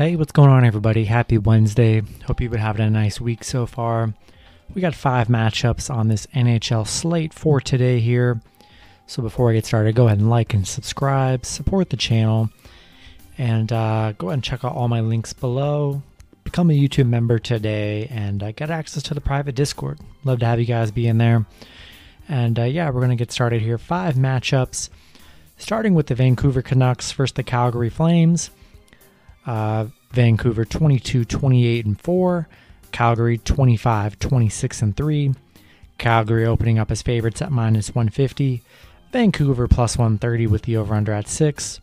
Hey, what's going on, everybody? Happy Wednesday. Hope you've been having a nice week so far. We got five matchups on this NHL slate for today here. So before I get started, go ahead and like and subscribe, support the channel, and uh, go ahead and check out all my links below. Become a YouTube member today and uh, get access to the private Discord. Love to have you guys be in there. And uh, yeah, we're going to get started here. Five matchups, starting with the Vancouver Canucks versus the Calgary Flames. Uh, Vancouver 22 28 and 4. Calgary 25 26 and 3. Calgary opening up as favorites at minus 150. Vancouver plus 130 with the over under at 6.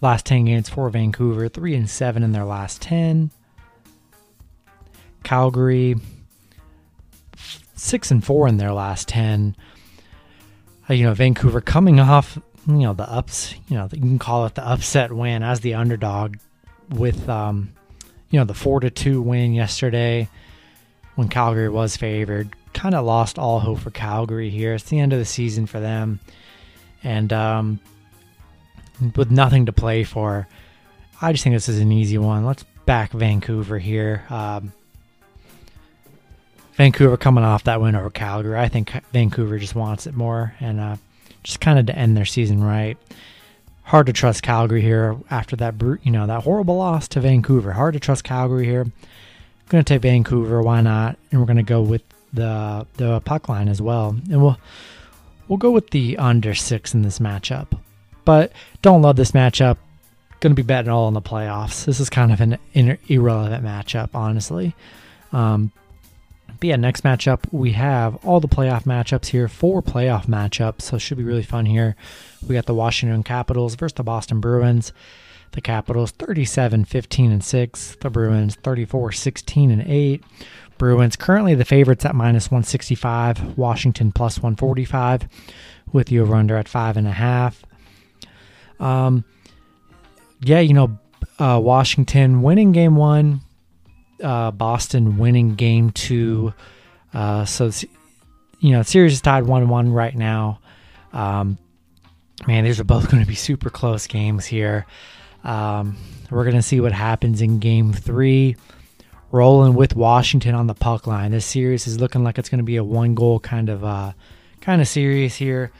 Last 10 games for Vancouver 3 and 7 in their last 10. Calgary 6 and 4 in their last 10. Uh, you know, Vancouver coming off you know the ups you know you can call it the upset win as the underdog with um you know the four to two win yesterday when calgary was favored. Kind of lost all hope for calgary here. It's the end of the season for them. And um with nothing to play for i just think this is an easy one. Let's back vancouver here. Um vancouver coming off that win over calgary. I think vancouver just wants it more. And uh just kind of to end their season right. Hard to trust Calgary here after that, you know, that horrible loss to Vancouver. Hard to trust Calgary here. Going to take Vancouver, why not? And we're going to go with the the puck line as well, and we'll we'll go with the under six in this matchup. But don't love this matchup. Going to be betting all in the playoffs. This is kind of an irrelevant matchup, honestly. Um, but yeah, next matchup, we have all the playoff matchups here, four playoff matchups, so it should be really fun here. We got the Washington Capitals versus the Boston Bruins. The Capitals 37 15 and 6, the Bruins 34 16 and 8. Bruins currently the favorites at minus 165, Washington plus 145, with the over under at 5.5. Um, yeah, you know, uh, Washington winning game one, uh, Boston winning game two. Uh, so, you know, series is tied 1 1 right now. Um, man, these are both going to be super close games here. Um, we're going to see what happens in game three. Rolling with Washington on the puck line. This series is looking like it's going to be a one goal kind of uh, kind of series here.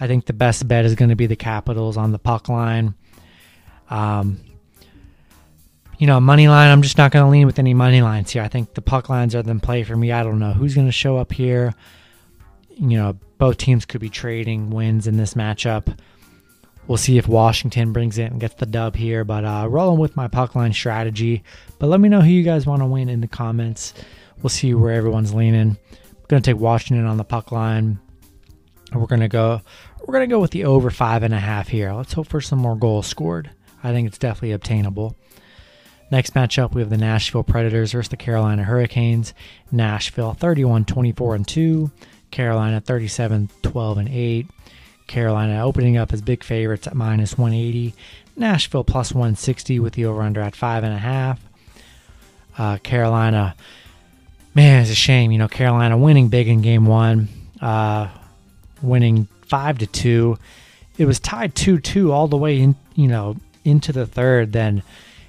I think the best bet is going to be the Capitals on the puck line. Um, you know, money line, I'm just not going to lean with any money lines here. I think the puck lines are the play for me. I don't know who's going to show up here. You know, both teams could be trading wins in this matchup. We'll see if Washington brings it and gets the dub here. But uh, rolling with my puck line strategy. But let me know who you guys want to win in the comments. We'll see where everyone's leaning. I'm going to take Washington on the puck line. We're going to go. We're going to go with the over five and a half here. Let's hope for some more goals scored. I think it's definitely obtainable. Next matchup, we have the Nashville Predators versus the Carolina Hurricanes. Nashville 31 24 and 2, Carolina 37 12 and 8. Carolina opening up as big favorites at minus 180. Nashville plus 160 with the over under at 5.5. Uh, Carolina, man, it's a shame. You know, Carolina winning big in game one, uh, winning 5 to 2. It was tied 2 2 all the way in, you know, into the third. Then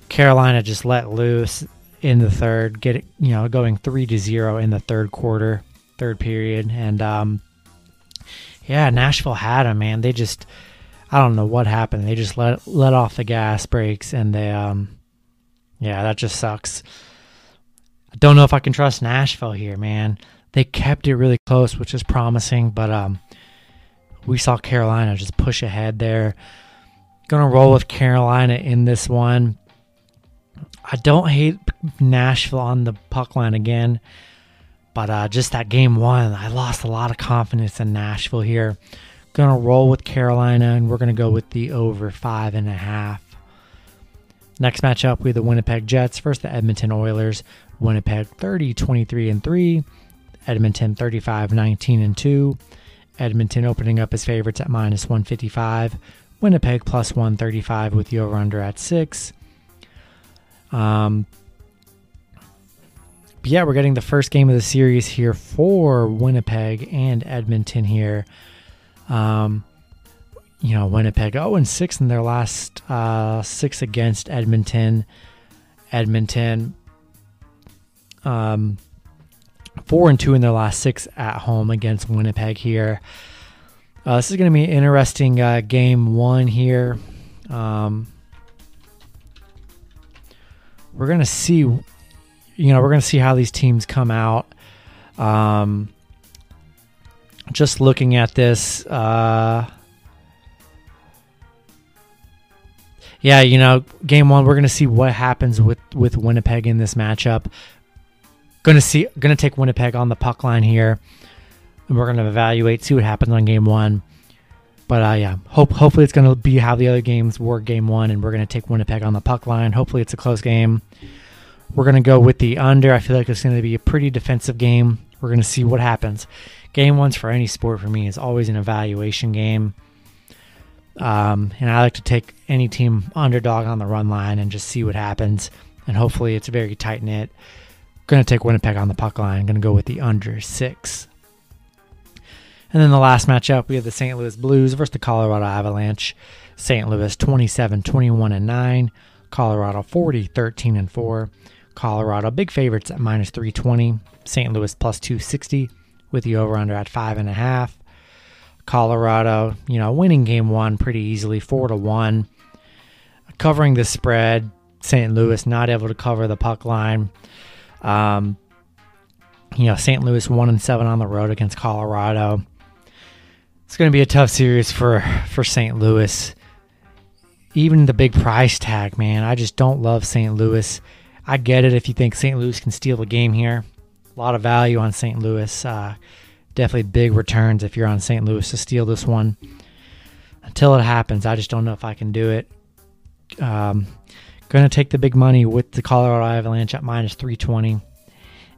Carolina just let loose in the third, get you know, going three to zero in the third quarter, third period, and um, yeah, Nashville had them, man. They just, I don't know what happened. They just let let off the gas brakes, and they, um, yeah, that just sucks. I don't know if I can trust Nashville here, man. They kept it really close, which is promising, but um, we saw Carolina just push ahead there. Gonna roll with Carolina in this one. I don't hate Nashville on the puck line again, but uh, just that game one, I lost a lot of confidence in Nashville here. Gonna roll with Carolina, and we're gonna go with the over five and a half. Next matchup, we have the Winnipeg Jets versus the Edmonton Oilers. Winnipeg 30 23 and 3, Edmonton 35 19 and 2. Edmonton opening up as favorites at minus 155. Winnipeg plus 135 with the over under at 6. Um, yeah, we're getting the first game of the series here for Winnipeg and Edmonton here. Um, you know, Winnipeg 0 and 6 in their last uh, six against Edmonton. Edmonton, um, 4 and 2 in their last six at home against Winnipeg here. Uh, this is going to be an interesting uh, game one here. Um, we're to see, you know, we're to see how these teams come out. Um, just looking at this, uh, yeah, you know, game one, we're gonna see what happens with with Winnipeg in this matchup. Gonna see, gonna take Winnipeg on the puck line here, and we're gonna evaluate, see what happens on game one. But uh, yeah, hope hopefully it's gonna be how the other games were game one, and we're gonna take Winnipeg on the puck line. Hopefully it's a close game. We're gonna go with the under. I feel like it's gonna be a pretty defensive game. We're gonna see what happens. Game ones for any sport for me is always an evaluation game. Um, and I like to take any team underdog on the run line and just see what happens. And hopefully it's very tight knit. Going to take Winnipeg on the puck line. Going to go with the under six. And then the last matchup, we have the St. Louis Blues versus the Colorado Avalanche. St. Louis 27, 21, and 9. Colorado 40, 13, and 4. Colorado big favorites at minus 320. St. Louis plus 260 with the over under at 5.5. Colorado, you know, winning game one pretty easily, four to one, covering the spread. St. Louis not able to cover the puck line. Um, you know, St. Louis one and seven on the road against Colorado. It's going to be a tough series for for St. Louis. Even the big price tag, man. I just don't love St. Louis. I get it if you think St. Louis can steal the game here. A lot of value on St. Louis. Uh, definitely big returns if you're on St. Louis to steal this one. Until it happens, I just don't know if I can do it. Um, going to take the big money with the Colorado Avalanche at minus 320.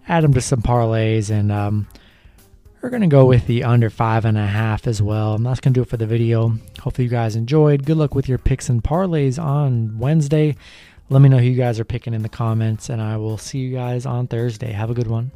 Add them to some parlays, and um, we're going to go with the under five and a half as well. And that's going to do it for the video. Hopefully, you guys enjoyed. Good luck with your picks and parlays on Wednesday. Let me know who you guys are picking in the comments, and I will see you guys on Thursday. Have a good one.